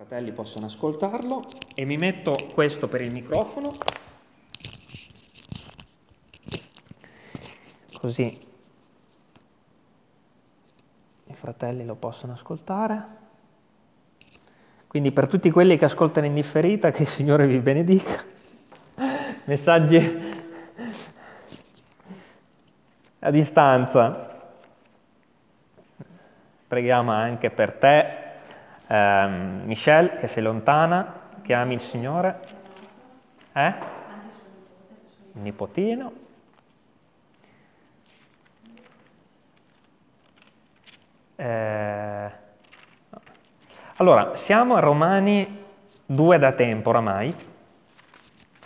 fratelli possono ascoltarlo e mi metto questo per il microfono così i fratelli lo possono ascoltare. Quindi per tutti quelli che ascoltano in differita, che il Signore vi benedica. Messaggi a distanza. Preghiamo anche per te eh, Michelle, che sei lontana, che ami il Signore. Eh? Il nipotino. Eh, allora, siamo a Romani 2 da tempo oramai.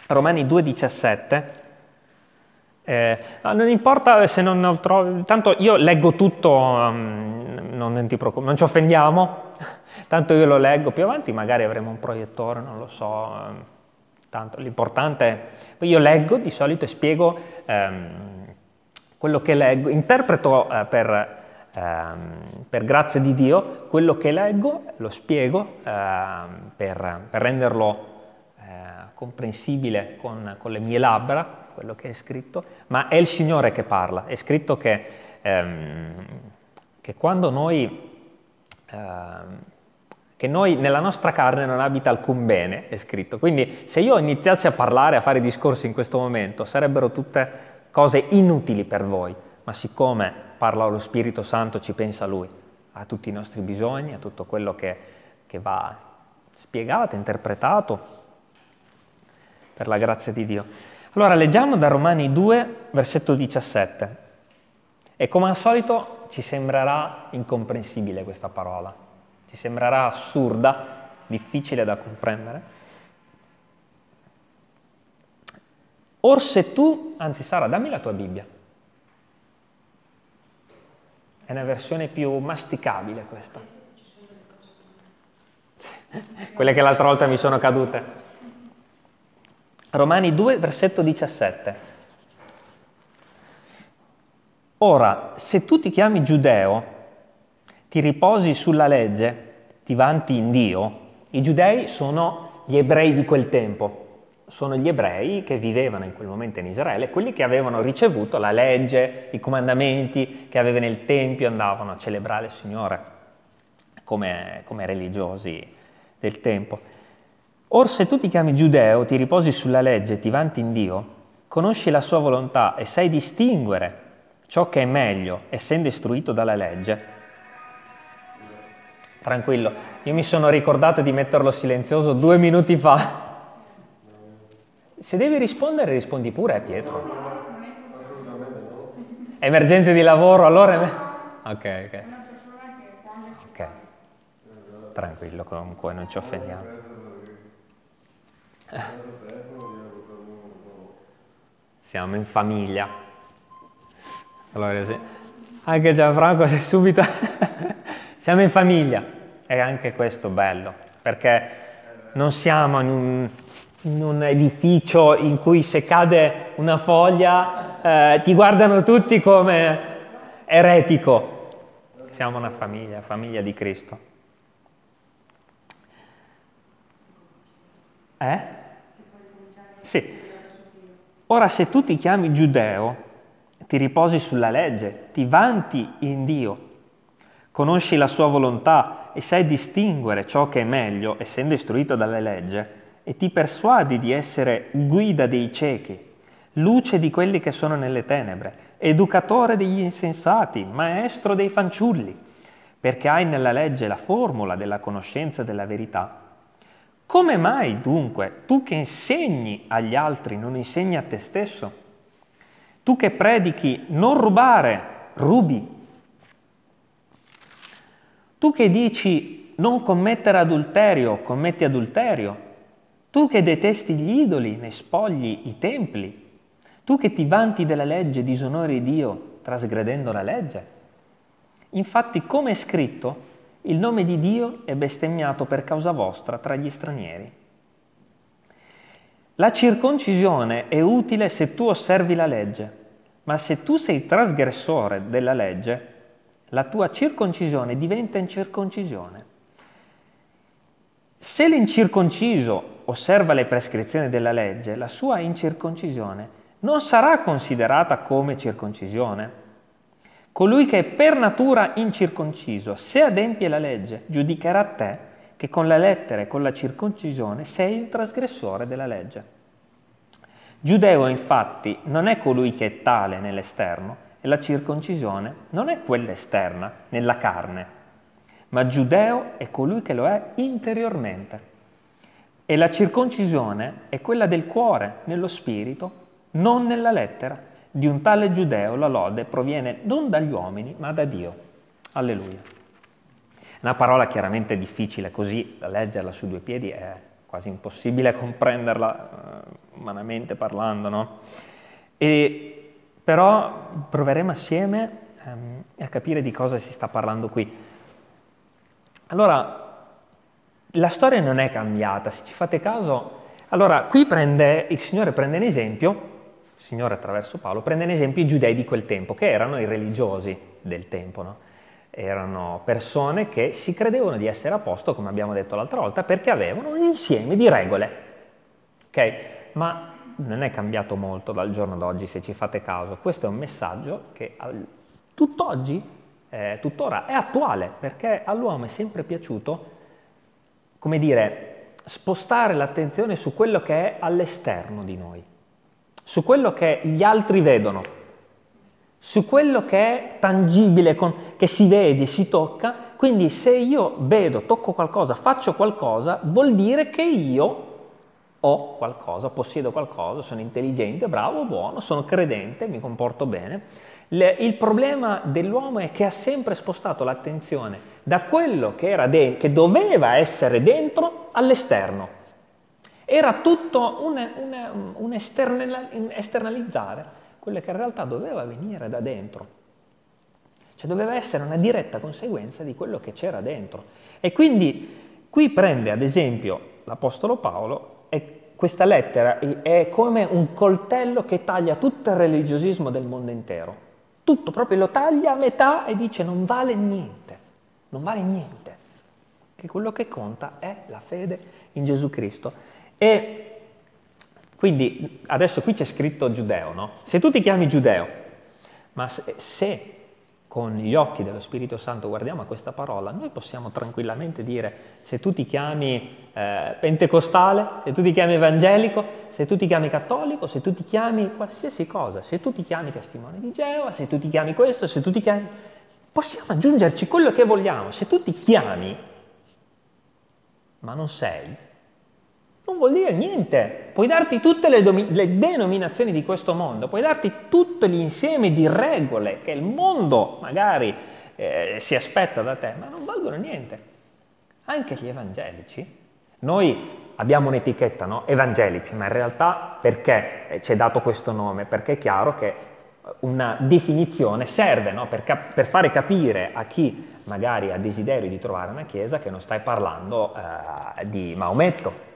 Romani 2,17. Eh, non importa se non ho trovato, tanto io leggo tutto, um, non ti preoccupare, non ci offendiamo, Tanto io lo leggo, più avanti magari avremo un proiettore, non lo so. Ehm, tanto l'importante è, io leggo di solito e spiego ehm, quello che leggo, interpreto eh, per, ehm, per, grazia di Dio quello che leggo, lo spiego ehm, per, per, renderlo eh, comprensibile con, con, le mie labbra, quello che è scritto, ma è il Signore che parla. È scritto che, ehm, che quando noi ehm, che noi nella nostra carne non abita alcun bene, è scritto. Quindi se io iniziassi a parlare, a fare discorsi in questo momento, sarebbero tutte cose inutili per voi, ma siccome parla lo Spirito Santo, ci pensa Lui, a tutti i nostri bisogni, a tutto quello che, che va spiegato, interpretato, per la grazia di Dio. Allora leggiamo da Romani 2, versetto 17. E come al solito ci sembrerà incomprensibile questa parola ti sembrerà assurda, difficile da comprendere. Or se tu, anzi Sara, dammi la tua Bibbia. È una versione più masticabile questa. Quelle che l'altra volta mi sono cadute. Romani 2, versetto 17. Ora, se tu ti chiami giudeo, ti riposi sulla legge, ti vanti in Dio, i giudei sono gli ebrei di quel tempo, sono gli ebrei che vivevano in quel momento in Israele, quelli che avevano ricevuto la legge, i comandamenti, che avevano il Tempio, andavano a celebrare il Signore come, come religiosi del tempo. Or se tu ti chiami giudeo, ti riposi sulla legge, ti vanti in Dio, conosci la sua volontà e sai distinguere ciò che è meglio, essendo istruito dalla legge, Tranquillo, io mi sono ricordato di metterlo silenzioso due minuti fa. Se devi rispondere, rispondi pure, Pietro. Emergenze di lavoro, allora... Ok, ok. Ok. Tranquillo, comunque non ci offendiamo. Siamo in famiglia. Allora, sì. Anche Gianfranco sei subito... Siamo in famiglia, è anche questo bello, perché non siamo in un, in un edificio in cui se cade una foglia eh, ti guardano tutti come eretico. Siamo una famiglia, famiglia di Cristo. Eh? Sì. Ora se tu ti chiami giudeo, ti riposi sulla legge, ti vanti in Dio, conosci la sua volontà e sai distinguere ciò che è meglio, essendo istruito dalle leggi, e ti persuadi di essere guida dei ciechi, luce di quelli che sono nelle tenebre, educatore degli insensati, maestro dei fanciulli, perché hai nella legge la formula della conoscenza della verità. Come mai dunque tu che insegni agli altri non insegni a te stesso? Tu che predichi non rubare, rubi tu che dici non commettere adulterio, commetti adulterio. Tu che detesti gli idoli, ne spogli i templi. Tu che ti vanti della legge, disonori Dio, trasgredendo la legge. Infatti, come è scritto, il nome di Dio è bestemmiato per causa vostra tra gli stranieri. La circoncisione è utile se tu osservi la legge, ma se tu sei trasgressore della legge, la tua circoncisione diventa incirconcisione. Se l'incirconciso osserva le prescrizioni della legge, la sua incirconcisione non sarà considerata come circoncisione. Colui che è per natura incirconciso, se adempie la legge, giudicherà te che con la lettera e con la circoncisione sei il trasgressore della legge. Giudeo infatti non è colui che è tale nell'esterno e la circoncisione non è quella esterna, nella carne, ma giudeo è colui che lo è interiormente. E la circoncisione è quella del cuore, nello spirito, non nella lettera. Di un tale giudeo la lode proviene non dagli uomini, ma da Dio. Alleluia. Una parola chiaramente difficile così da leggerla su due piedi è quasi impossibile comprenderla uh, umanamente parlando, no? E, però proveremo assieme um, a capire di cosa si sta parlando qui. Allora, la storia non è cambiata, se ci fate caso. Allora, qui prende, il Signore prende un esempio, il Signore attraverso Paolo, prende un esempio i giudei di quel tempo, che erano i religiosi del tempo, no? Erano persone che si credevano di essere a posto, come abbiamo detto l'altra volta, perché avevano un insieme di regole. Ok? Ma non è cambiato molto dal giorno d'oggi, se ci fate caso. Questo è un messaggio che al, tutt'oggi, eh, tuttora, è attuale, perché all'uomo è sempre piaciuto come dire, spostare l'attenzione su quello che è all'esterno di noi, su quello che gli altri vedono, su quello che è tangibile, con, che si vede, si tocca. Quindi se io vedo, tocco qualcosa, faccio qualcosa, vuol dire che io ho qualcosa, possiedo qualcosa, sono intelligente, bravo, buono, sono credente, mi comporto bene. Le, il problema dell'uomo è che ha sempre spostato l'attenzione da quello che, era de- che doveva essere dentro all'esterno. Era tutto un, un, un esternalizzare quello che in realtà doveva venire da dentro. Cioè doveva essere una diretta conseguenza di quello che c'era dentro. E quindi qui prende ad esempio l'Apostolo Paolo e questa lettera è come un coltello che taglia tutto il religiosismo del mondo intero. Tutto proprio lo taglia a metà e dice non vale niente non vale niente, che quello che conta è la fede in Gesù Cristo. E quindi adesso qui c'è scritto giudeo, no? Se tu ti chiami giudeo, ma se, se con gli occhi dello Spirito Santo guardiamo a questa parola, noi possiamo tranquillamente dire se tu ti chiami eh, pentecostale, se tu ti chiami evangelico, se tu ti chiami cattolico, se tu ti chiami qualsiasi cosa, se tu ti chiami testimone di Geova, se tu ti chiami questo, se tu ti chiami possiamo aggiungerci quello che vogliamo. Se tu ti chiami, ma non sei, non vuol dire niente. Puoi darti tutte le, domi- le denominazioni di questo mondo, puoi darti tutto l'insieme di regole che il mondo magari eh, si aspetta da te, ma non valgono niente. Anche gli evangelici, noi abbiamo un'etichetta, no? Evangelici, ma in realtà perché ci è dato questo nome? Perché è chiaro che una definizione serve no? per, cap- per, fare capire a chi magari ha desiderio di trovare una chiesa che non stai parlando eh, di Maometto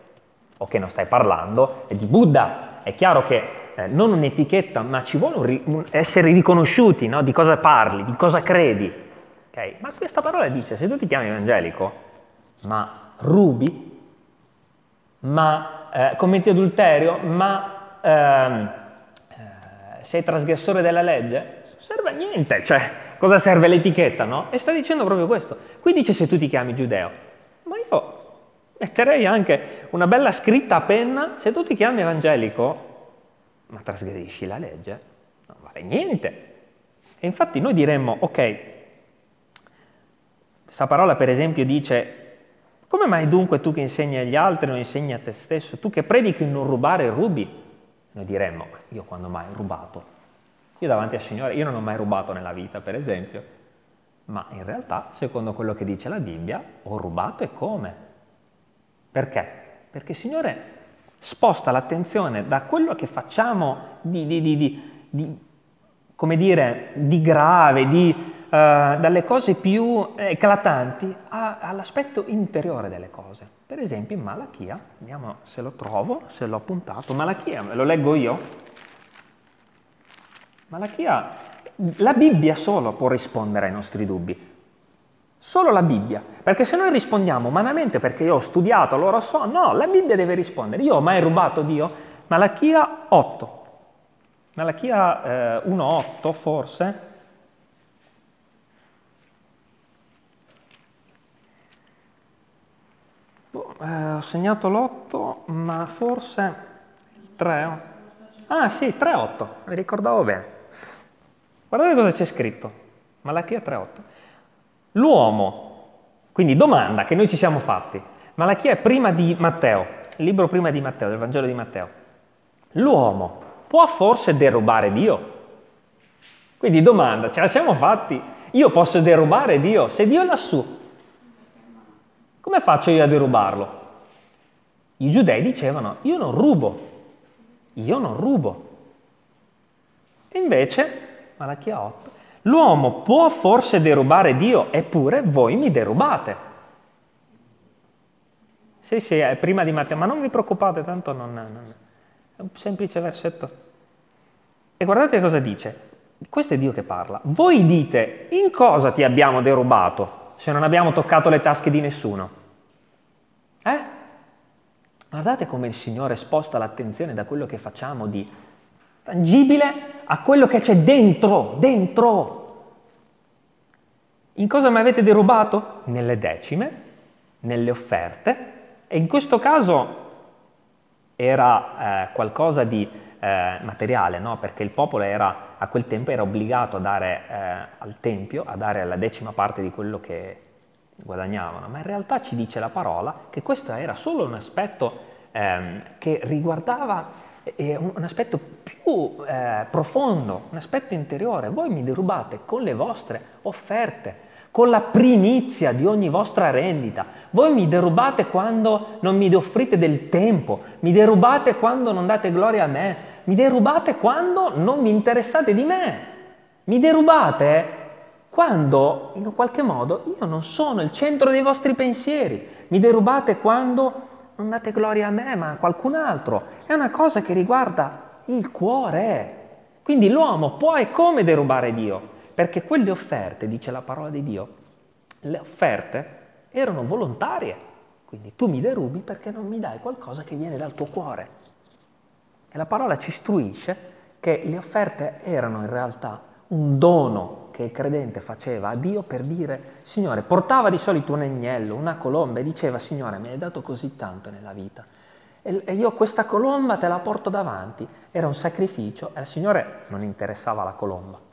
o che non stai parlando di Buddha. È chiaro che eh, non un'etichetta, ma ci vuole un ri- un essere riconosciuti no? di cosa parli, di cosa credi. Okay? Ma questa parola dice, se tu ti chiami evangelico, ma rubi, ma eh, commetti adulterio, ma ehm, sei trasgressore della legge? Non serve a niente, cioè cosa serve l'etichetta, no? E sta dicendo proprio questo. Qui dice se tu ti chiami giudeo, ma io metterei anche una bella scritta a penna, se tu ti chiami evangelico, ma trasgredisci la legge, non vale niente. E infatti noi diremmo, ok, questa parola per esempio dice, come mai dunque tu che insegni agli altri non insegni a te stesso? Tu che predichi non rubare rubi? Noi diremmo, io quando mai ho rubato? Io davanti al Signore, io non ho mai rubato nella vita, per esempio, ma in realtà, secondo quello che dice la Bibbia, ho rubato e come? Perché? Perché il Signore sposta l'attenzione da quello che facciamo di, di, di, di come dire, di grave, di, uh, dalle cose più eclatanti a, all'aspetto interiore delle cose. Per esempio in Malachia, vediamo se lo trovo, se l'ho appuntato, Malachia, lo leggo io. Malachia, la Bibbia solo può rispondere ai nostri dubbi. Solo la Bibbia. Perché se noi rispondiamo umanamente perché io ho studiato, allora so, no, la Bibbia deve rispondere. Io ho mai rubato Dio? Malachia 8. Malachia eh, 1.8 forse. Eh, ho segnato l'8, ma forse il 3. Ah sì, 3.8, mi ricordavo bene. Guardate cosa c'è scritto. Malachia 3.8. L'uomo, quindi domanda che noi ci siamo fatti. Malachia è prima di Matteo, il libro prima di Matteo, del Vangelo di Matteo. L'uomo può forse derubare Dio? Quindi domanda, ce la siamo fatti? Io posso derubare Dio? Se Dio è lassù, come faccio io a derubarlo? I giudei dicevano, io non rubo, io non rubo. E invece, Malachia 8, l'uomo può forse derubare Dio, eppure voi mi derubate. Sì, sì, è prima di Matteo, ma non vi preoccupate, tanto non, non, è un semplice versetto. E guardate cosa dice. Questo è Dio che parla. Voi dite, in cosa ti abbiamo derubato se non abbiamo toccato le tasche di nessuno? Eh? Guardate come il Signore sposta l'attenzione da quello che facciamo di tangibile a quello che c'è dentro, dentro. In cosa mi avete derubato? Nelle decime, nelle offerte e in questo caso era eh, qualcosa di eh, materiale, no? perché il popolo era, a quel tempo era obbligato a dare eh, al Tempio, a dare la decima parte di quello che guadagnavano, ma in realtà ci dice la parola che questo era solo un aspetto ehm, che riguardava eh, un, aspetto più eh, profondo, un aspetto interiore. Voi mi derubate con le vostre offerte, con la primizia di ogni vostra rendita. Voi mi derubate quando non mi offrite del tempo, mi derubate quando non date gloria a me, mi derubate quando non vi interessate di me, mi derubate quando in qualche modo io non sono il centro dei vostri pensieri, mi derubate quando non date gloria a me ma a qualcun altro. È una cosa che riguarda il cuore. Quindi l'uomo può e come derubare Dio? Perché quelle offerte, dice la parola di Dio, le offerte erano volontarie. Quindi tu mi derubi perché non mi dai qualcosa che viene dal tuo cuore. E la parola ci istruisce che le offerte erano in realtà un dono che il credente faceva a Dio per dire, Signore, portava di solito un agnello, una colomba e diceva, Signore, mi hai dato così tanto nella vita e io questa colomba te la porto davanti. Era un sacrificio e al Signore non interessava la colomba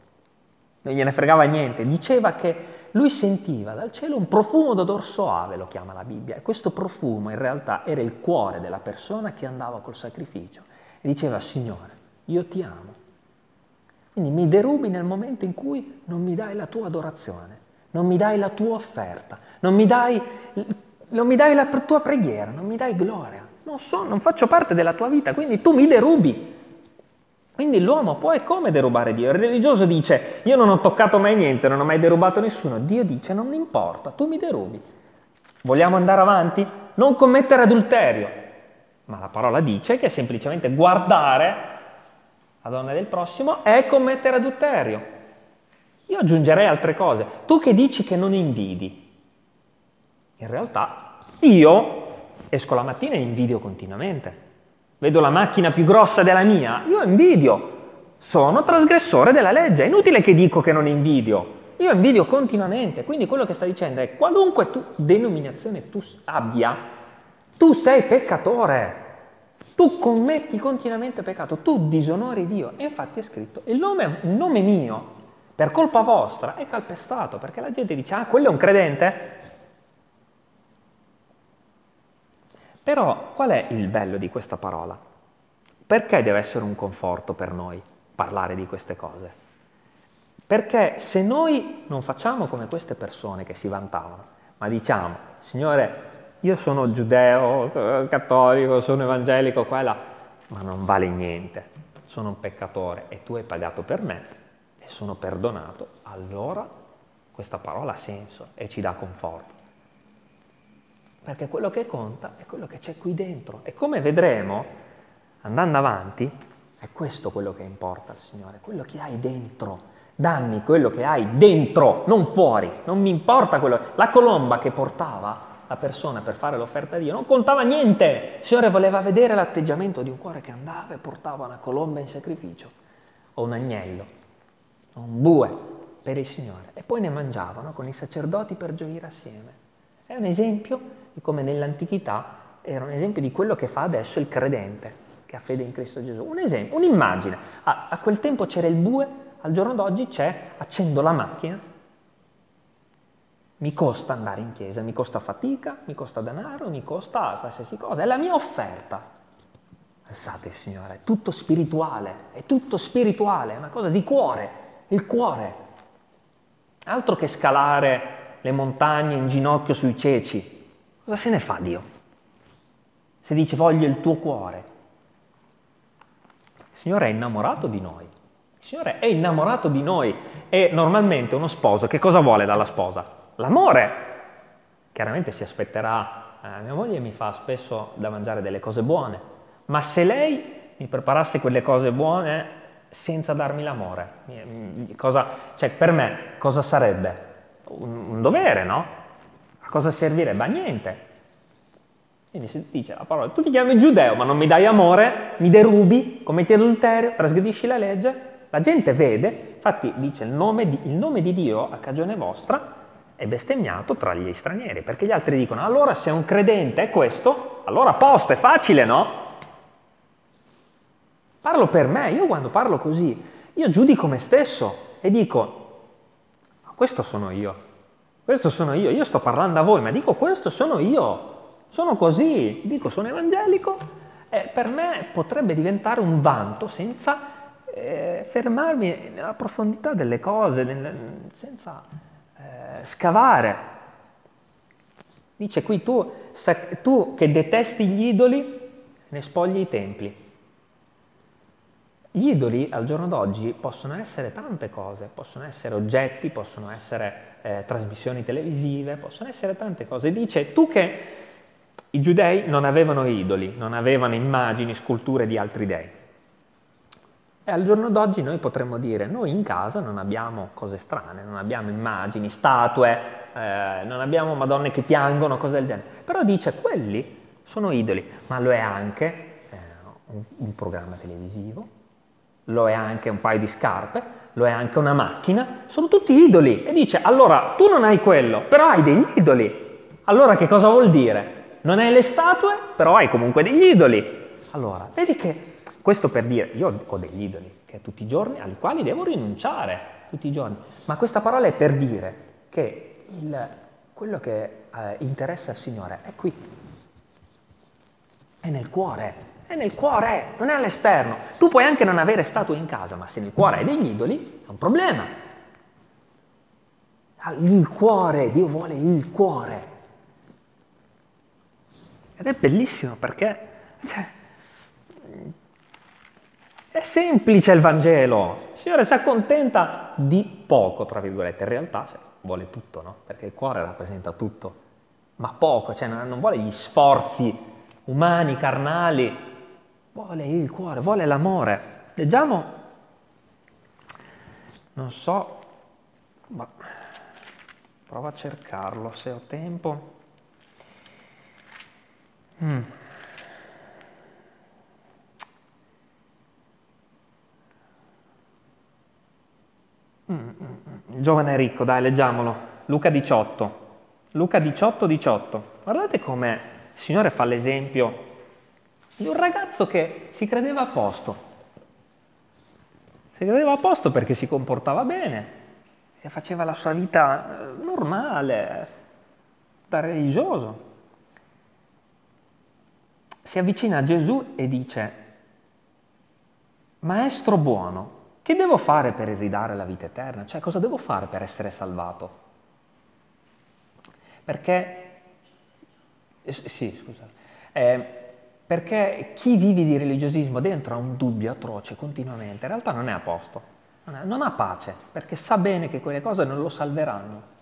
non gliene fregava niente, diceva che lui sentiva dal cielo un profumo d'odor soave, lo chiama la Bibbia, e questo profumo in realtà era il cuore della persona che andava col sacrificio e diceva Signore, io ti amo. Quindi mi derubi nel momento in cui non mi dai la tua adorazione, non mi dai la tua offerta, non mi dai, non mi dai la tua preghiera, non mi dai gloria. Non, so, non faccio parte della tua vita, quindi tu mi derubi. Quindi l'uomo può e come derubare Dio? Il religioso dice io non ho toccato mai niente, non ho mai derubato nessuno. Dio dice non importa, tu mi derubi. Vogliamo andare avanti? Non commettere adulterio. Ma la parola dice che semplicemente guardare la donna del prossimo è commettere adulterio. Io aggiungerei altre cose. Tu che dici che non invidi, in realtà io esco la mattina e invidio continuamente vedo la macchina più grossa della mia, io invidio. Sono trasgressore della legge. È inutile che dico che non invidio. Io invidio continuamente. Quindi quello che sta dicendo è qualunque tu, denominazione tu abbia, tu sei peccatore. Tu commetti continuamente peccato, tu disonori Dio. E infatti è scritto, il nome, il nome mio, per colpa vostra, è calpestato, perché la gente dice, ah, quello è un credente? Però qual è il bello di questa parola? Perché deve essere un conforto per noi parlare di queste cose? Perché se noi non facciamo come queste persone che si vantavano, ma diciamo, Signore, io sono giudeo, cattolico, sono evangelico, qua là, ma non vale niente, sono un peccatore e tu hai pagato per me e sono perdonato, allora questa parola ha senso e ci dà conforto perché quello che conta è quello che c'è qui dentro. E come vedremo, andando avanti, è questo quello che importa al Signore, quello che hai dentro, Dammi quello che hai dentro, non fuori, non mi importa quello. La colomba che portava la persona per fare l'offerta a Dio non contava niente. Il Signore voleva vedere l'atteggiamento di un cuore che andava e portava una colomba in sacrificio, o un agnello, o un bue per il Signore. E poi ne mangiavano con i sacerdoti per gioire assieme. È un esempio di come nell'antichità era un esempio di quello che fa adesso il credente che ha fede in Cristo Gesù. Un esempio, un'immagine. A, a quel tempo c'era il bue, al giorno d'oggi c'è accendo la macchina, mi costa andare in chiesa, mi costa fatica, mi costa denaro, mi costa qualsiasi cosa, è la mia offerta. Pensate, Signore, è tutto spirituale, è tutto spirituale, è una cosa di cuore, il cuore. Altro che scalare le montagne in ginocchio sui ceci. Cosa se ne fa Dio? Se dice voglio il tuo cuore. Il Signore è innamorato di noi. Il Signore è innamorato di noi e normalmente uno sposo che cosa vuole dalla sposa? L'amore. Chiaramente si aspetterà, eh, mia moglie mi fa spesso da mangiare delle cose buone, ma se lei mi preparasse quelle cose buone senza darmi l'amore, cosa, cioè per me cosa sarebbe? Un, un dovere, no? A cosa servirebbe? A niente. Quindi si dice la parola, tu ti chiami giudeo ma non mi dai amore, mi derubi, commetti adulterio, trasgredisci la legge, la gente vede, infatti dice il nome di, il nome di Dio a cagione vostra è bestemmiato tra gli stranieri, perché gli altri dicono allora se un credente è questo, allora posto, è facile, no? Parlo per me, io quando parlo così, io giudico me stesso e dico, questo sono io, questo sono io, io sto parlando a voi, ma dico questo sono io, sono così, dico sono evangelico, e per me potrebbe diventare un vanto senza eh, fermarmi nella profondità delle cose, nel, senza eh, scavare. Dice qui tu, tu che detesti gli idoli, ne spogli i templi. Gli idoli al giorno d'oggi possono essere tante cose, possono essere oggetti, possono essere eh, trasmissioni televisive, possono essere tante cose. Dice tu che i giudei non avevano idoli, non avevano immagini, sculture di altri dei. E al giorno d'oggi noi potremmo dire, noi in casa non abbiamo cose strane, non abbiamo immagini, statue, eh, non abbiamo madonne che piangono, cose del genere. Però dice, quelli sono idoli, ma lo è anche eh, un, un programma televisivo, lo è anche un paio di scarpe, lo è anche una macchina, sono tutti idoli. E dice, allora tu non hai quello, però hai degli idoli. Allora che cosa vuol dire? Non hai le statue, però hai comunque degli idoli. Allora, vedi che questo per dire, io ho degli idoli che tutti i giorni, ai quali devo rinunciare tutti i giorni, ma questa parola è per dire che il, quello che eh, interessa al Signore è qui, è nel cuore, è nel cuore, non è all'esterno. Tu puoi anche non avere statue in casa, ma se nel cuore hai degli idoli, è un problema. Il cuore, Dio vuole il cuore. Ed è bellissimo perché cioè, è semplice il Vangelo. Il Signore si accontenta di poco, tra virgolette. In realtà vuole tutto, no? Perché il cuore rappresenta tutto. Ma poco, cioè non vuole gli sforzi umani, carnali. Vuole il cuore, vuole l'amore. Leggiamo, non so, ma prova a cercarlo se ho tempo. Mm. Il giovane ricco, dai, leggiamolo. Luca 18. Luca 18, 18. Guardate come il Signore fa l'esempio di un ragazzo che si credeva a posto. Si credeva a posto perché si comportava bene e faceva la sua vita eh, normale, da religioso. Si avvicina a Gesù e dice, Maestro buono, che devo fare per ridare la vita eterna? Cioè, cosa devo fare per essere salvato? Perché, eh, sì, scusa, eh, perché chi vive di religiosismo dentro ha un dubbio atroce continuamente, in realtà non è a posto, non, ha pace, perché sa bene che quelle cose non lo salveranno.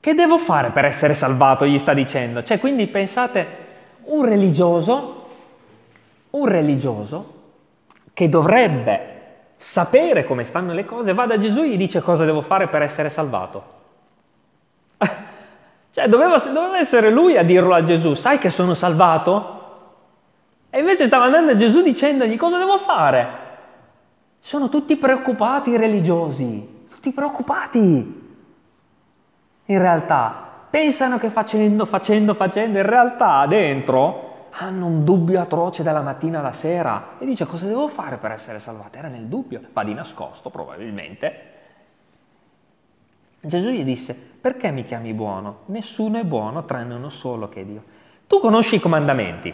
Che devo fare per essere salvato? Gli sta dicendo. Cioè, quindi pensate, un religioso, un religioso che dovrebbe sapere come stanno le cose, va da Gesù e gli dice cosa devo fare per essere salvato. cioè doveva, doveva essere lui a dirlo a Gesù, sai che sono salvato? E invece stava andando a Gesù dicendogli cosa devo fare? Sono tutti preoccupati i religiosi, tutti preoccupati. In realtà pensano che facendo, facendo, facendo, in realtà dentro hanno un dubbio atroce dalla mattina alla sera e dice cosa devo fare per essere salvato? Era nel dubbio, va di nascosto probabilmente. Gesù gli disse, perché mi chiami buono? Nessuno è buono tranne uno solo che è Dio. Tu conosci i comandamenti.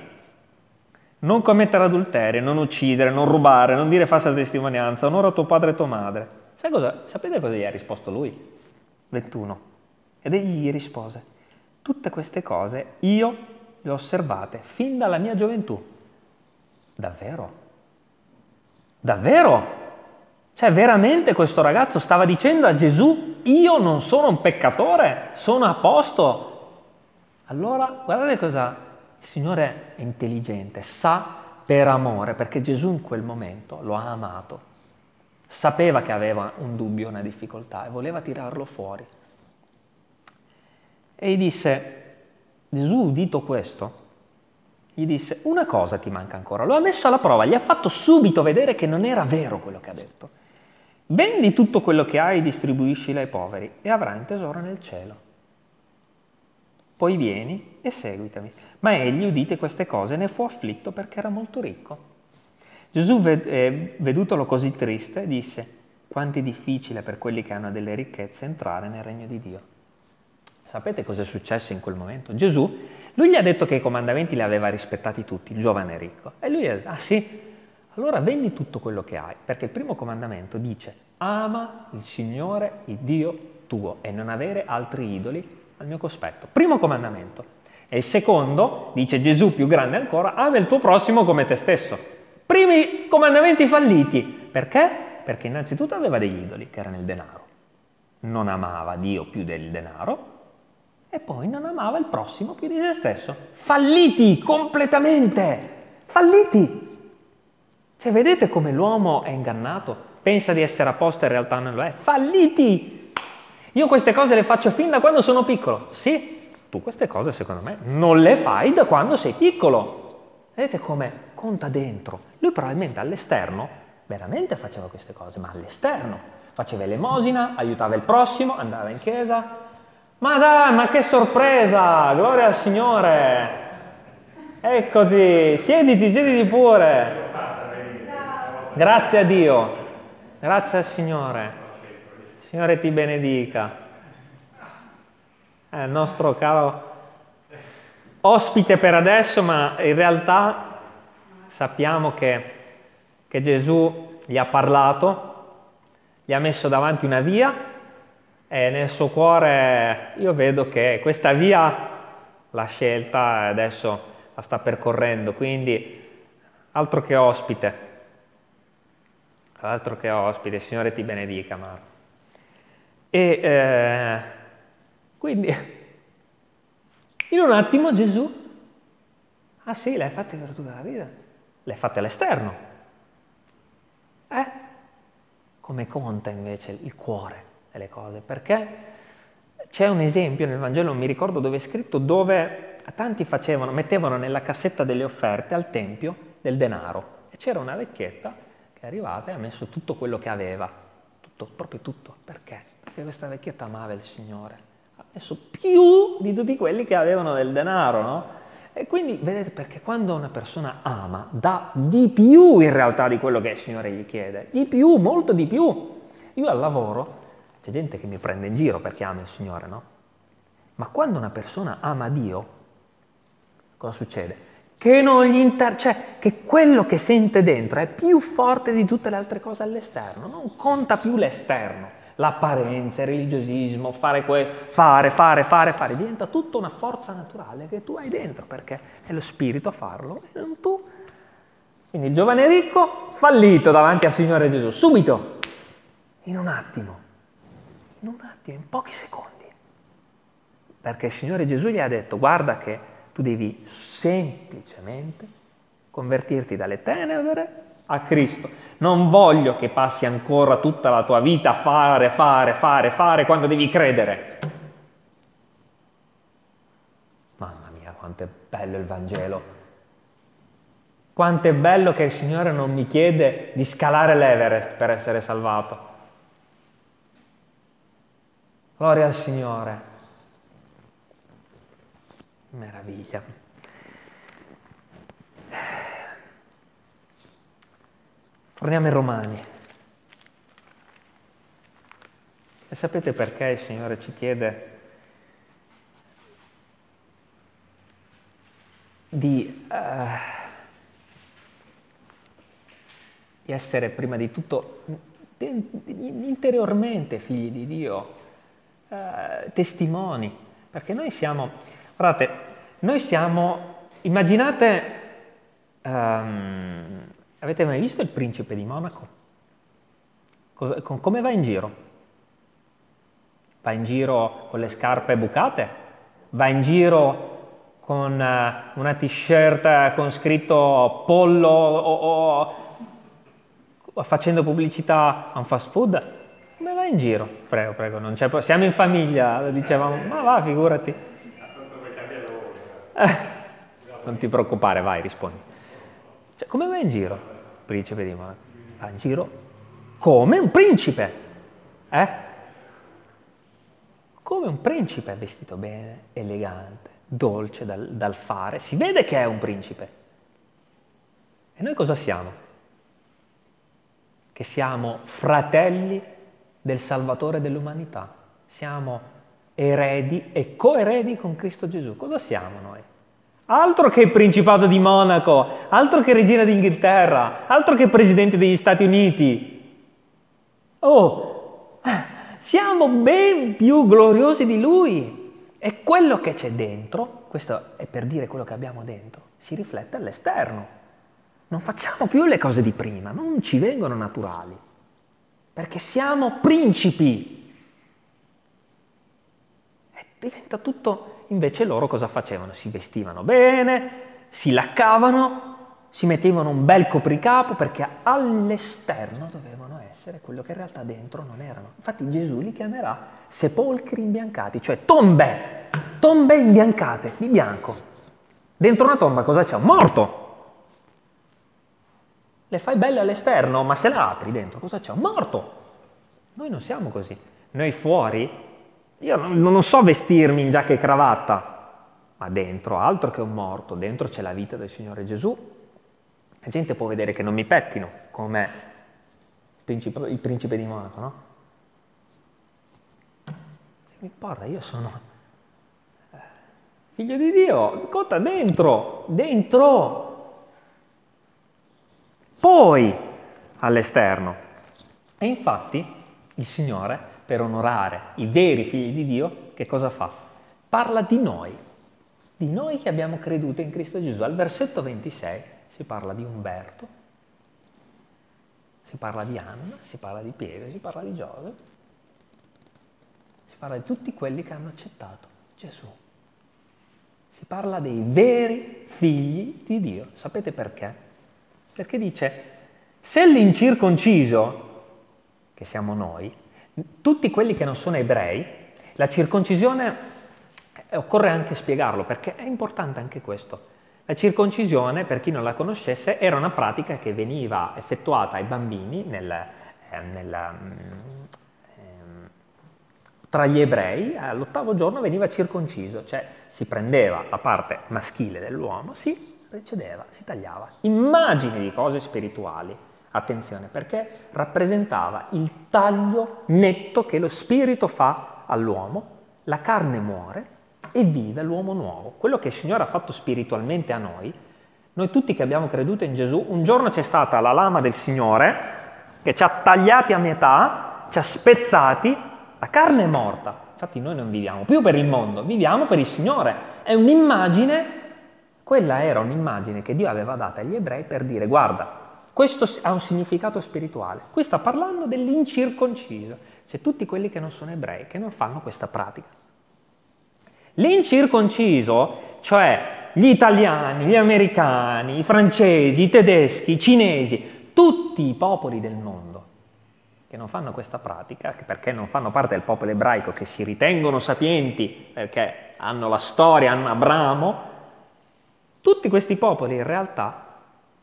Non commettere adulterio, non uccidere, non rubare, non dire falsa testimonianza, onora tuo padre e tua madre. Cosa? Sapete cosa gli ha risposto lui? 21. Ed egli gli rispose, tutte queste cose io le ho osservate fin dalla mia gioventù. Davvero? Davvero? Cioè veramente questo ragazzo stava dicendo a Gesù, io non sono un peccatore, sono a posto. Allora, guardate cosa il Signore è intelligente, sa per amore, perché Gesù in quel momento lo ha amato, sapeva che aveva un dubbio, una difficoltà e voleva tirarlo fuori. E gli disse, Gesù udito questo, gli disse, una cosa ti manca ancora, lo ha messo alla prova, gli ha fatto subito vedere che non era vero quello che ha detto. Vendi tutto quello che hai e distribuiscilo ai poveri e avrai un tesoro nel cielo. Poi vieni e seguitami. Ma egli, udite queste cose, ne fu afflitto perché era molto ricco. Gesù, eh, vedutolo così triste, disse, quanto è difficile per quelli che hanno delle ricchezze entrare nel regno di Dio. Sapete cosa è successo in quel momento? Gesù, lui gli ha detto che i comandamenti li aveva rispettati tutti, il giovane ricco. E lui ha detto, ah sì, allora vendi tutto quello che hai, perché il primo comandamento dice, ama il Signore, il Dio tuo, e non avere altri idoli al mio cospetto. Primo comandamento. E il secondo, dice Gesù più grande ancora, ama il tuo prossimo come te stesso. Primi comandamenti falliti. Perché? Perché innanzitutto aveva degli idoli, che erano il denaro. Non amava Dio più del denaro, e poi non amava il prossimo più di se stesso. Falliti completamente, falliti. Cioè, vedete come l'uomo è ingannato? Pensa di essere a posto e in realtà non lo è. Falliti! Io queste cose le faccio fin da quando sono piccolo. Sì, tu queste cose secondo me non le fai da quando sei piccolo. Vedete come conta dentro. Lui probabilmente all'esterno veramente faceva queste cose, ma all'esterno faceva elemosina, aiutava il prossimo, andava in chiesa, ma dai, ma che sorpresa! Gloria al Signore! Eccoti, siediti, siediti pure. Grazie a Dio, grazie al Signore. Signore ti benedica. È il nostro caro ospite per adesso, ma in realtà sappiamo che, che Gesù gli ha parlato, gli ha messo davanti una via e nel suo cuore io vedo che questa via l'ha scelta e adesso la sta percorrendo, quindi altro che ospite, altro che ospite, il Signore ti benedica Marco. E eh, quindi in un attimo Gesù, ah sì, l'hai fatta per tutta la vita, l'hai fatta all'esterno. Eh? Come conta invece il cuore? delle cose, perché c'è un esempio nel Vangelo, non mi ricordo dove è scritto, dove tanti facevano, mettevano nella cassetta delle offerte al Tempio del denaro e c'era una vecchietta che è arrivata e ha messo tutto quello che aveva, tutto, proprio tutto, perché? Perché questa vecchietta amava il Signore, ha messo più di tutti quelli che avevano del denaro, no? E quindi vedete perché quando una persona ama dà di più in realtà di quello che il Signore gli chiede, di più, molto di più. Io al lavoro c'è gente che mi prende in giro perché ama il Signore, no? Ma quando una persona ama Dio, cosa succede? Che non gli inter... cioè che quello che sente dentro è più forte di tutte le altre cose all'esterno, non conta più l'esterno, l'apparenza, il religiosismo, fare, que... fare, fare, fare, fare, diventa tutta una forza naturale che tu hai dentro perché è lo spirito a farlo e non tu. Quindi il giovane ricco fallito davanti al Signore Gesù, subito, in un attimo in un attimo, in pochi secondi. Perché il Signore Gesù gli ha detto, guarda che tu devi semplicemente convertirti dalle tenebre a Cristo. Non voglio che passi ancora tutta la tua vita a fare, fare, fare, fare quando devi credere. Mamma mia, quanto è bello il Vangelo. Quanto è bello che il Signore non mi chiede di scalare l'Everest per essere salvato. Gloria al Signore. Meraviglia. Torniamo ai Romani. E sapete perché il Signore ci chiede di, uh, di, essere prima di tutto interiormente figli di Dio, uh, testimoni, perché noi siamo, guardate, noi siamo, immaginate, um, Avete mai visto il principe di Monaco? Cosa, come va in giro? Va in giro con le scarpe bucate? Va in giro con uh, una t-shirt con scritto pollo o, o, facendo pubblicità a un fast food? Come va in giro? Prego, prego, non c'è, siamo in famiglia, dicevamo, ma va, figurati. Eh, non ti preoccupare, vai, rispondi. Cioè, come va in giro, principe di Monaco? Va in giro come un principe, eh? Come un principe vestito bene, elegante, dolce dal, dal fare. Si vede che è un principe. E noi cosa siamo? Che siamo fratelli del Salvatore dell'umanità. Siamo eredi e coeredi con Cristo Gesù. Cosa siamo noi? Altro che Principato di Monaco, altro che Regina d'Inghilterra, altro che Presidente degli Stati Uniti. Oh, siamo ben più gloriosi di Lui. E quello che c'è dentro, questo è per dire quello che abbiamo dentro, si riflette all'esterno. Non facciamo più le cose di prima, non ci vengono naturali, perché siamo principi. E diventa tutto Invece loro cosa facevano? Si vestivano bene, si laccavano, si mettevano un bel copricapo perché all'esterno dovevano essere quello che in realtà dentro non erano. Infatti Gesù li chiamerà sepolcri imbiancati, cioè tombe, tombe imbiancate di bianco. Dentro una tomba cosa c'è? Un morto. Le fai belle all'esterno, ma se la apri dentro cosa c'è? Un morto. Noi non siamo così. Noi fuori io non, so vestirmi in giacca e cravatta, ma dentro altro che un morto, dentro c'è la vita del Signore Gesù. La gente può vedere che non mi pettino, come il principe, di Monaco, no? Mi importa, io sono eh, figlio di Dio, conta dentro, dentro. Poi all'esterno. E infatti il Signore per onorare i veri figli di Dio, che cosa fa? Parla di noi, di noi che abbiamo creduto in Cristo Gesù. Al versetto 26 si parla di Umberto, si parla di Anna, si parla di Pietro, si parla di Giove, si parla di tutti quelli che hanno accettato Gesù. Si parla dei veri figli di Dio. Sapete perché? Perché dice, se l'incirconciso, che siamo noi, tutti quelli che non sono ebrei, la circoncisione, eh, occorre anche spiegarlo perché è importante anche questo. La circoncisione, per chi non la conoscesse, era una pratica che veniva effettuata ai bambini nel, eh, nel, eh, tra gli ebrei, all'ottavo giorno veniva circonciso, cioè si prendeva la parte maschile dell'uomo, si precedeva, si tagliava. Immagini di cose spirituali Attenzione, perché rappresentava il taglio netto che lo spirito fa all'uomo, la carne muore e vive l'uomo nuovo. Quello che il Signore ha fatto spiritualmente a noi, noi tutti che abbiamo creduto in Gesù, un giorno c'è stata la lama del Signore che ci ha tagliati a metà, ci ha spezzati, la carne è morta. Infatti noi non viviamo più per il mondo, viviamo per il Signore. È un'immagine, quella era un'immagine che Dio aveva data agli ebrei per dire guarda, questo ha un significato spirituale. Qui sta parlando dell'incirconciso, cioè tutti quelli che non sono ebrei, che non fanno questa pratica. L'incirconciso, cioè gli italiani, gli americani, i francesi, i tedeschi, i cinesi, tutti i popoli del mondo che non fanno questa pratica, perché non fanno parte del popolo ebraico, che si ritengono sapienti perché hanno la storia, hanno Abramo, tutti questi popoli in realtà,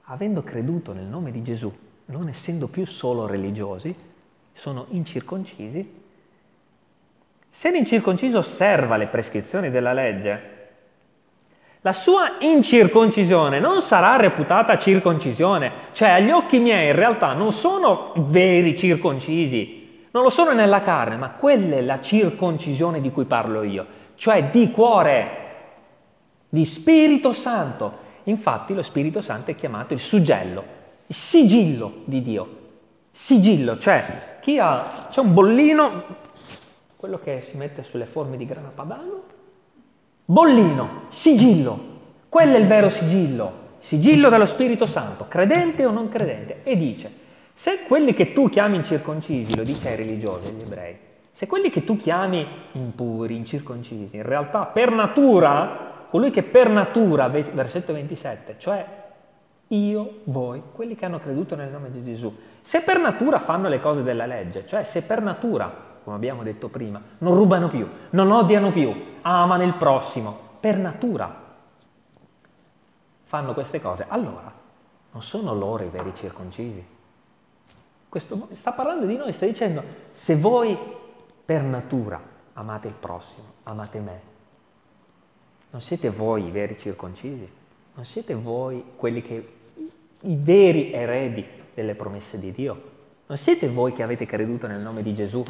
avendo creduto nel nome di Gesù, non essendo più solo religiosi, sono incirconcisi. Se l'incirconciso osserva le prescrizioni della legge, la sua incirconcisione non sarà reputata circoncisione, cioè agli occhi miei in realtà non sono veri circoncisi, non lo sono nella carne, ma quella è la circoncisione di cui parlo io, cioè di cuore, di Spirito Santo. Infatti lo Spirito Santo è chiamato il suggello, il sigillo di Dio. Sigillo, cioè chi ha, c'è un bollino, quello che si mette sulle forme di grana padano, bollino, sigillo, quello è il vero sigillo, sigillo dello Spirito Santo, credente o non credente. E dice, se quelli che tu chiami incirconcisi, lo dice ai religiosi, agli ebrei, se quelli che tu chiami impuri, incirconcisi, in realtà per natura, colui che per natura, versetto 27, cioè io, voi, quelli che hanno creduto nel nome di Gesù, se per natura fanno le cose della legge, cioè se per natura, come abbiamo detto prima, non rubano più, non odiano più, amano il prossimo, per natura fanno queste cose, allora non sono loro i veri circoncisi. Questo sta parlando di noi, sta dicendo, se voi per natura amate il prossimo, amate me, non siete voi i veri circoncisi, non siete voi quelli che, i veri eredi delle promesse di Dio, non siete voi che avete creduto nel nome di Gesù,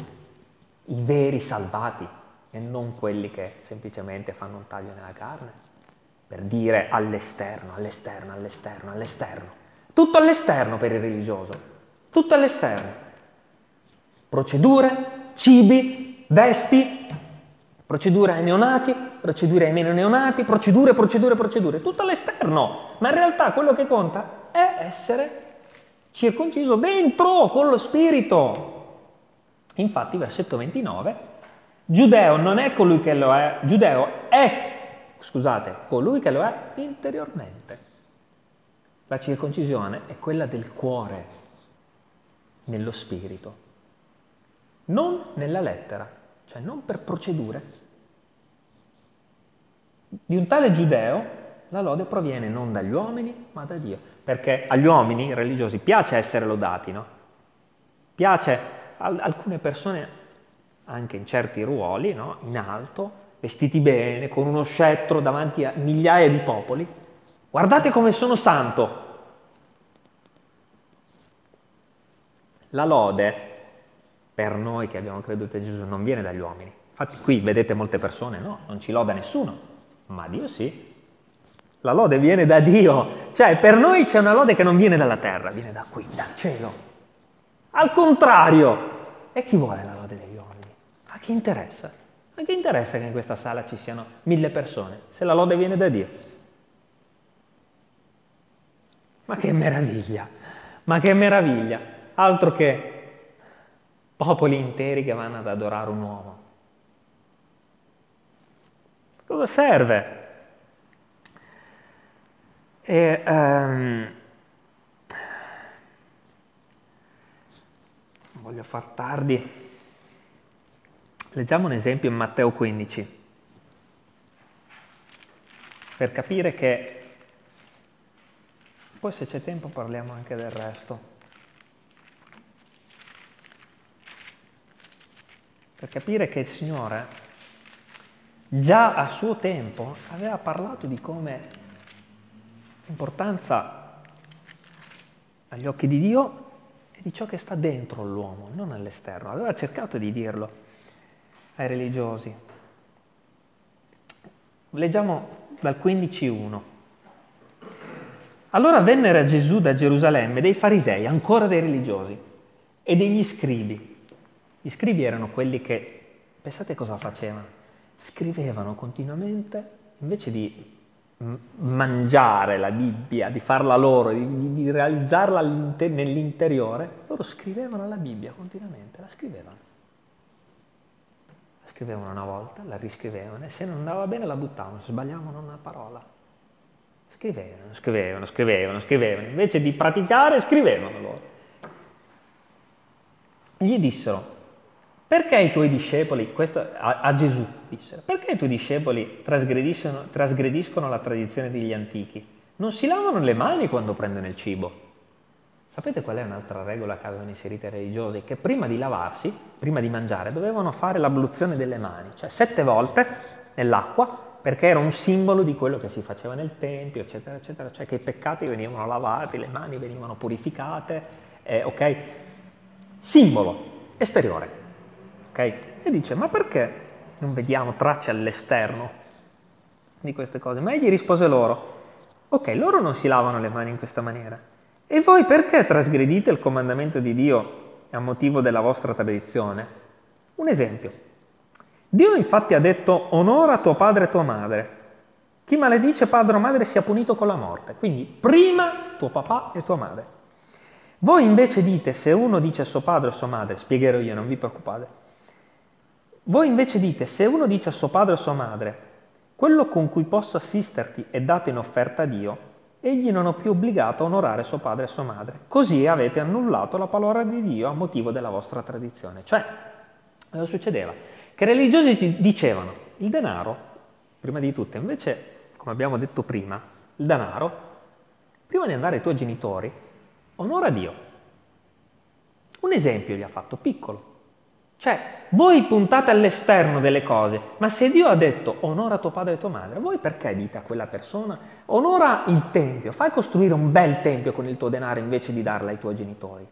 i veri salvati e non quelli che semplicemente fanno un taglio nella carne per dire all'esterno, all'esterno, all'esterno, all'esterno. Tutto all'esterno per il religioso, tutto all'esterno. Procedure, cibi, vesti, procedure ai neonati, procedure ai meno neonati, procedure, procedure, procedure, tutto all'esterno. Ma in realtà quello che conta è essere circonciso dentro con lo spirito. Infatti, versetto 29, Giudeo non è colui che lo è, Giudeo è scusate, colui che lo è interiormente. La circoncisione è quella del cuore, nello spirito, non nella lettera, cioè non per procedure. Di un tale giudeo la lode proviene non dagli uomini, ma da Dio, perché agli uomini religiosi piace essere lodati, no? Piace alcune persone, anche in certi ruoli, no? in alto, vestiti bene, con uno scettro davanti a migliaia di popoli. Guardate come sono santo. La lode, per noi che abbiamo creduto in Gesù, non viene dagli uomini. Infatti qui vedete molte persone, no, non ci loda nessuno, ma Dio sì. La lode viene da Dio, cioè per noi c'è una lode che non viene dalla terra, viene da qui, dal cielo. Al contrario, e chi vuole la lode degli uomini? A chi interessa? Ma che interessa che in questa sala ci siano mille persone, se la lode viene da Dio? Ma che meraviglia, ma che meraviglia, altro che popoli interi che vanno ad adorare un uomo. Cosa serve? E, um, voglio far tardi. Leggiamo un esempio in Matteo 15, per capire che, poi se c'è tempo parliamo anche del resto, per capire che il Signore già a suo tempo aveva parlato di come l'importanza agli occhi di Dio è di ciò che sta dentro l'uomo, non all'esterno. Aveva cercato di dirlo ai religiosi. Leggiamo dal 15.1. Allora vennero a Gesù da Gerusalemme dei farisei, ancora dei religiosi, e degli scribi. Gli scribi erano quelli che, pensate cosa facevano? Scrivevano continuamente, invece di mangiare la Bibbia, di farla loro, di, di realizzarla nell'interiore, loro scrivevano la Bibbia continuamente, la scrivevano scrivevano una volta, la riscrivevano e se non andava bene la buttavano, sbagliavano una parola. Scrivevano, scrivevano, scrivevano, scrivevano. Invece di praticare, scrivevano loro. Gli dissero, perché i tuoi discepoli, questo a, a Gesù dissero, perché i tuoi discepoli trasgrediscono, trasgrediscono la tradizione degli antichi? Non si lavano le mani quando prendono il cibo. Sapete qual è un'altra regola che avevano inserito i religiosi? Che prima di lavarsi, prima di mangiare, dovevano fare l'abluzione delle mani, cioè sette volte nell'acqua, perché era un simbolo di quello che si faceva nel Tempio, eccetera, eccetera, cioè che i peccati venivano lavati, le mani venivano purificate, eh, ok? Simbolo esteriore, ok? E dice, ma perché non vediamo tracce all'esterno di queste cose? Ma egli rispose loro, ok, loro non si lavano le mani in questa maniera. E voi perché trasgredite il comandamento di Dio a motivo della vostra tradizione? Un esempio. Dio infatti ha detto onora tuo padre e tua madre. Chi maledice padre o madre sia punito con la morte. Quindi prima tuo papà e tua madre. Voi invece dite, se uno dice a suo padre o a sua madre, spiegherò io, non vi preoccupate. Voi invece dite, se uno dice a suo padre o a sua madre, quello con cui posso assisterti è dato in offerta a Dio, egli non è più obbligato a onorare suo padre e sua madre. Così avete annullato la parola di Dio a motivo della vostra tradizione. Cioè, cosa succedeva? che i religiosi dicevano il denaro, prima di tutto, invece, come abbiamo detto prima, il denaro, prima di andare ai tuoi genitori, onora Dio. Un esempio gli ha fatto piccolo. Cioè, voi puntate all'esterno delle cose, ma se Dio ha detto onora tuo padre e tua madre, voi perché dite a quella persona onora il tempio, fai costruire un bel tempio con il tuo denaro invece di darla ai tuoi genitori?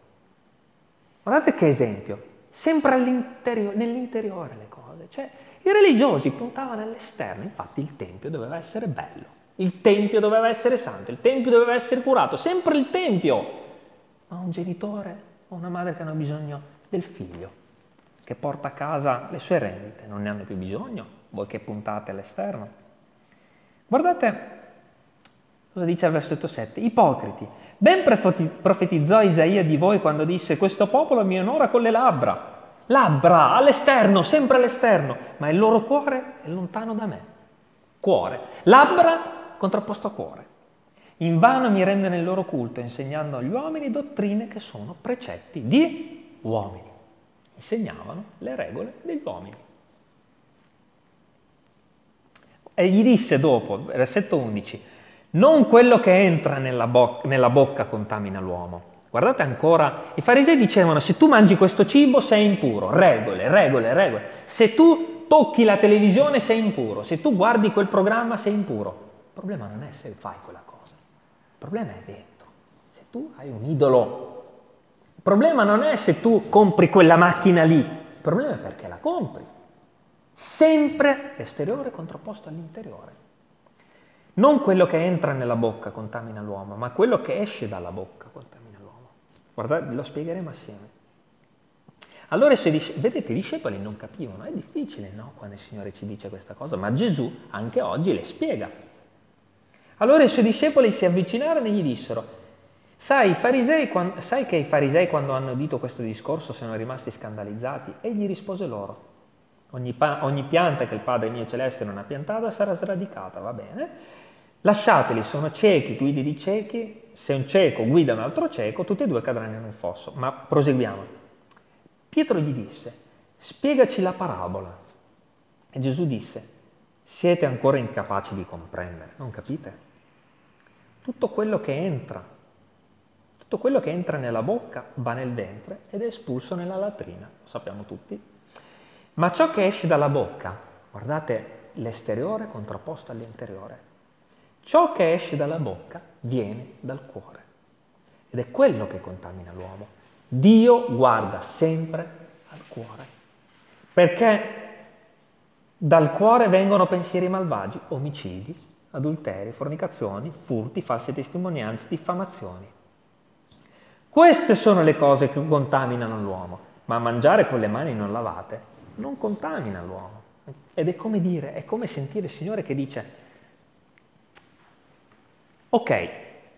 Guardate che esempio, sempre nell'interiore le cose. Cioè, i religiosi puntavano all'esterno, infatti il Tempio doveva essere bello, il Tempio doveva essere santo, il Tempio doveva essere curato, sempre il Tempio. Ma un genitore o una madre che hanno bisogno del figlio, che porta a casa le sue rendite, non ne hanno più bisogno, voi che puntate all'esterno. Guardate cosa dice al versetto 7, ipocriti, ben profetizzò Isaia di voi quando disse questo popolo mi onora con le labbra, labbra all'esterno, sempre all'esterno, ma il loro cuore è lontano da me. Cuore, labbra contrapposto a cuore. In vano mi rendono il loro culto insegnando agli uomini dottrine che sono precetti di uomini. Insegnavano le regole degli uomini. E gli disse dopo, versetto 11, non quello che entra nella, bo- nella bocca contamina l'uomo, Guardate ancora, i farisei dicevano se tu mangi questo cibo sei impuro, regole, regole, regole. Se tu tocchi la televisione sei impuro, se tu guardi quel programma sei impuro. Il problema non è se fai quella cosa, il problema è dentro. Se tu hai un idolo, il problema non è se tu compri quella macchina lì, il problema è perché la compri. Sempre l'esteriore contrapposto all'interiore. Non quello che entra nella bocca contamina l'uomo, ma quello che esce dalla bocca contamina. Guardate, lo spiegheremo assieme. Allora vedete, i discepoli non capivano, è difficile no, quando il Signore ci dice questa cosa, ma Gesù anche oggi le spiega. Allora i suoi discepoli si avvicinarono e gli dissero, sai, quando, sai che i farisei quando hanno udito questo discorso sono rimasti scandalizzati? E gli rispose loro, ogni, pa- ogni pianta che il Padre mio celeste non ha piantata sarà sradicata, va bene? Lasciateli, sono ciechi, guidi di ciechi, se un cieco guida un altro cieco, tutti e due cadranno nel fosso. Ma proseguiamo. Pietro gli disse, spiegaci la parabola. E Gesù disse, siete ancora incapaci di comprendere, non capite? Tutto quello che entra, tutto quello che entra nella bocca va nel ventre ed è espulso nella latrina, lo sappiamo tutti. Ma ciò che esce dalla bocca, guardate l'esteriore contrapposto all'interiore, Ciò che esce dalla bocca viene dal cuore ed è quello che contamina l'uomo. Dio guarda sempre al cuore perché dal cuore vengono pensieri malvagi, omicidi, adulteri, fornicazioni, furti, false testimonianze, diffamazioni. Queste sono le cose che contaminano l'uomo, ma mangiare con le mani non lavate non contamina l'uomo. Ed è come dire, è come sentire il Signore che dice, Ok,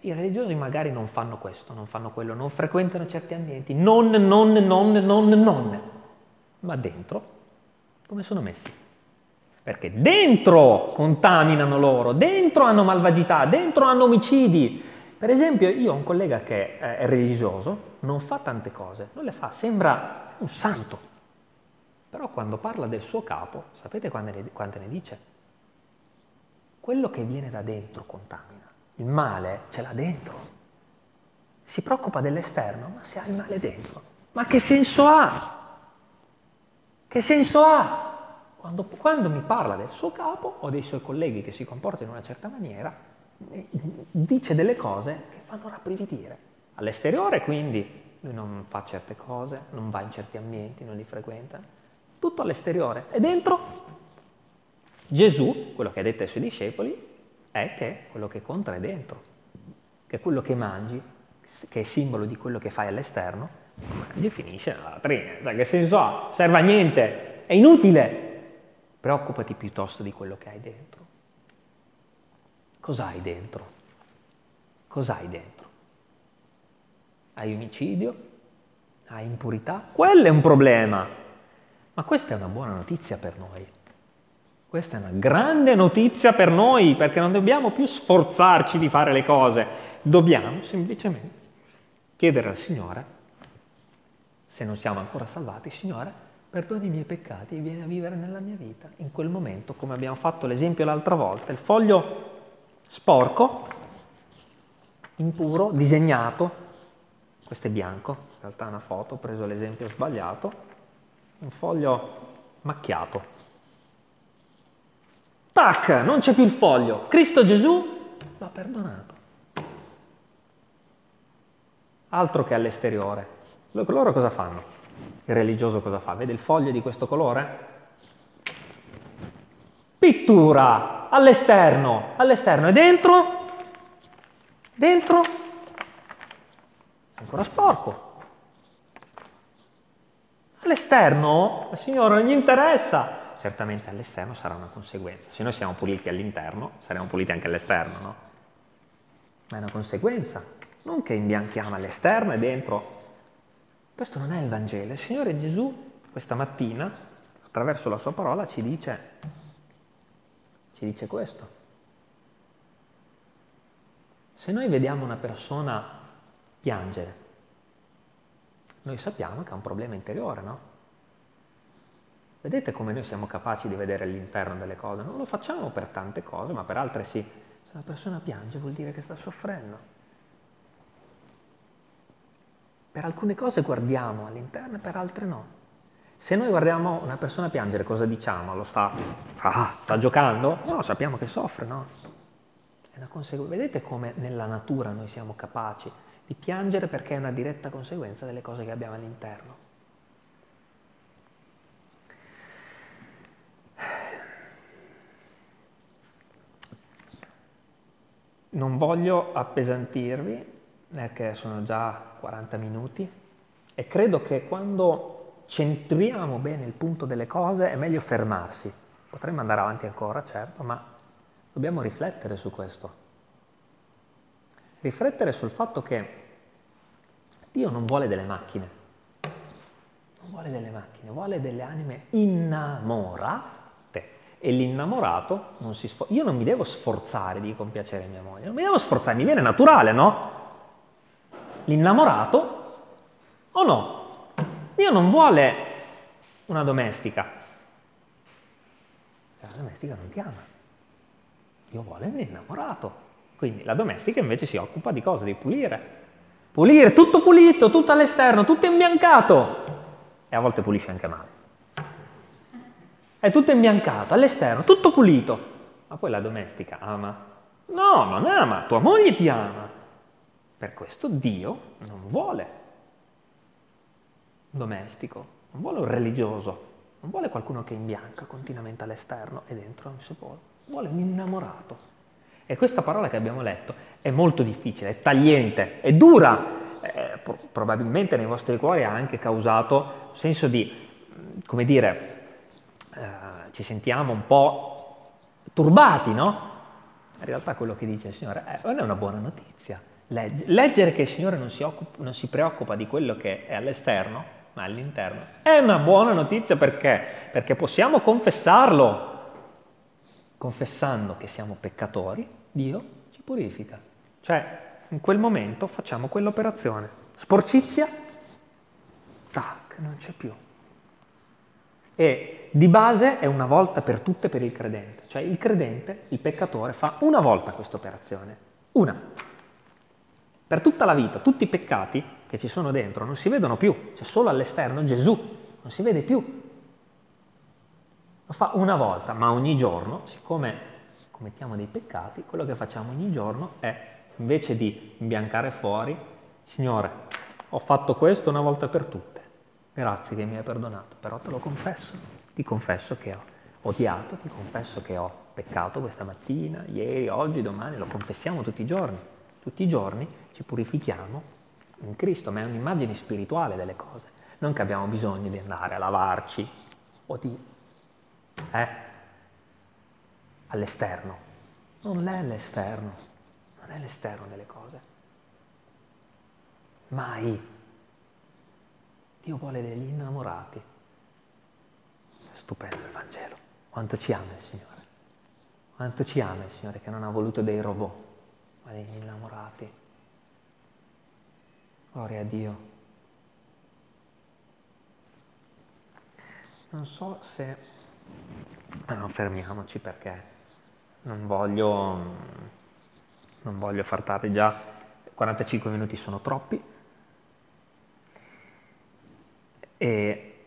i religiosi magari non fanno questo, non fanno quello, non frequentano certi ambienti, non, non, non, non, non, ma dentro come sono messi? perché dentro contaminano loro, dentro hanno malvagità, dentro hanno omicidi. Per esempio, io ho un collega che è religioso, non fa tante cose, non le fa, sembra un santo. Però quando parla del suo capo, sapete quante ne, dice? Quello che viene da dentro contamina. Il male ce l'ha dentro. Si preoccupa dell'esterno, ma se ha il male dentro, ma che senso ha? Che senso ha? Quando, quando, mi parla del suo capo o dei suoi colleghi che si comportano in una certa maniera, dice delle cose che fanno rabbrividire. All'esteriore quindi lui non fa certe cose, non va in certi ambienti, non li frequenta, tutto all'esteriore. E dentro Gesù, quello che ha detto ai suoi discepoli, è che quello che conta è dentro, che quello che mangi, che è simbolo di quello che fai all'esterno, mangi finisce nella latrina. Cioè, che senso ha? Serve a niente, è inutile. Preoccupati piuttosto di quello che hai dentro. Cos'hai dentro? Cos'hai dentro? Hai omicidio? Hai impurità? Quello è un problema. Ma questa è una buona notizia per noi. Questa è una grande notizia per noi perché non dobbiamo più sforzarci di fare le cose, dobbiamo semplicemente chiedere al Signore, se non siamo ancora salvati, Signore, perdoni i miei peccati e vieni a vivere nella mia vita. In quel momento, come abbiamo fatto l'esempio l'altra volta, il foglio sporco, impuro, disegnato, questo è bianco, in realtà è una foto, ho preso l'esempio sbagliato, un foglio macchiato. Tac, non c'è più il foglio. Cristo Gesù l'ha perdonato. Altro che all'esteriore. Loro cosa fanno? Il religioso cosa fa? Vede il foglio di questo colore? Pittura all'esterno, all'esterno e dentro? Dentro? Ancora sporco. All'esterno al Signore non gli interessa. Certamente all'esterno sarà una conseguenza. Se noi siamo puliti all'interno, saremo puliti anche all'esterno, no? Ma è una conseguenza. Non che imbianchiamo all'esterno e dentro questo non è il Vangelo. Il Signore Gesù questa mattina, attraverso la sua parola, ci dice, ci dice questo. Se noi vediamo una persona piangere, noi sappiamo che ha un problema interiore, no? Vedete come noi siamo capaci di vedere l'interno delle cose? Non lo facciamo per tante cose, ma per altre sì. Se una persona piange vuol dire che sta soffrendo. Per alcune cose guardiamo all'interno e per altre no. Se noi guardiamo una persona piangere, cosa diciamo? Lo sta, ah, sta giocando? No, sappiamo che soffre, no? È una conseguenza. Vedete come nella natura noi siamo capaci di piangere perché è una diretta conseguenza delle cose che abbiamo all'interno. Non voglio appesantirvi perché sono già 40 minuti e credo che quando centriamo bene il punto delle cose è meglio fermarsi. Potremmo andare avanti ancora, certo, ma dobbiamo riflettere su questo. Riflettere sul fatto che Dio non vuole delle macchine, non vuole delle macchine, vuole delle anime innamorate. E l'innamorato non si sforza. Io non mi devo sforzare di compiacere mia moglie, non mi devo sforzare, mi viene naturale, no? l'innamorato o no? Dio non vuole una domestica. La domestica non ti ama. Dio vuole un innamorato. Quindi la domestica invece si occupa di cosa? Di pulire. Pulire, tutto pulito, tutto all'esterno, tutto imbiancato. E a volte pulisce anche male. È tutto imbiancato, all'esterno, tutto pulito. Ma poi la domestica ama? No, non ama, tua moglie ti ama. Per questo Dio non vuole domestico, non vuole un religioso, non vuole qualcuno che imbianca continuamente all'esterno e dentro non si può, vuole un innamorato. E questa parola che abbiamo letto è molto difficile, è tagliente, è dura, eh, probabilmente nei vostri cuori ha anche causato un senso di, come dire, eh, ci sentiamo un po' turbati, no? In realtà quello che dice il Signore è, non è una buona notizia, Leggere che il Signore non si, occupa, non si preoccupa di quello che è all'esterno, ma all'interno, è una buona notizia perché? Perché possiamo confessarlo. confessando che siamo peccatori, Dio ci purifica. Cioè, in quel momento facciamo quell'operazione. Sporcizia, tac, non c'è più. E di base è una volta per tutte per il credente. Cioè il credente, il peccatore, fa una volta questa operazione. Una. Per tutta la vita, tutti i peccati che ci sono dentro non si vedono più, c'è solo all'esterno Gesù, non si vede più. Lo fa una volta, ma ogni giorno, siccome commettiamo dei peccati, quello che facciamo ogni giorno è invece di imbiancare fuori, Signore, ho fatto questo una volta per tutte, grazie che mi hai perdonato, però te lo confesso, ti confesso che ho odiato, ti confesso che ho peccato questa mattina, ieri, oggi, domani, lo confessiamo tutti i giorni, tutti i giorni ci purifichiamo in Cristo, ma è un'immagine spirituale delle cose, non che abbiamo bisogno di andare a lavarci o di... eh, all'esterno, non è l'esterno, non è l'esterno delle cose. Mai. Dio vuole degli innamorati. Stupendo il Vangelo. Quanto ci ama il Signore. Quanto ci ama il Signore che non ha voluto dei robot, ma degli innamorati. Gloria a Dio. Non so se... No, fermiamoci perché non voglio non voglio far tardi già, 45 minuti sono troppi. E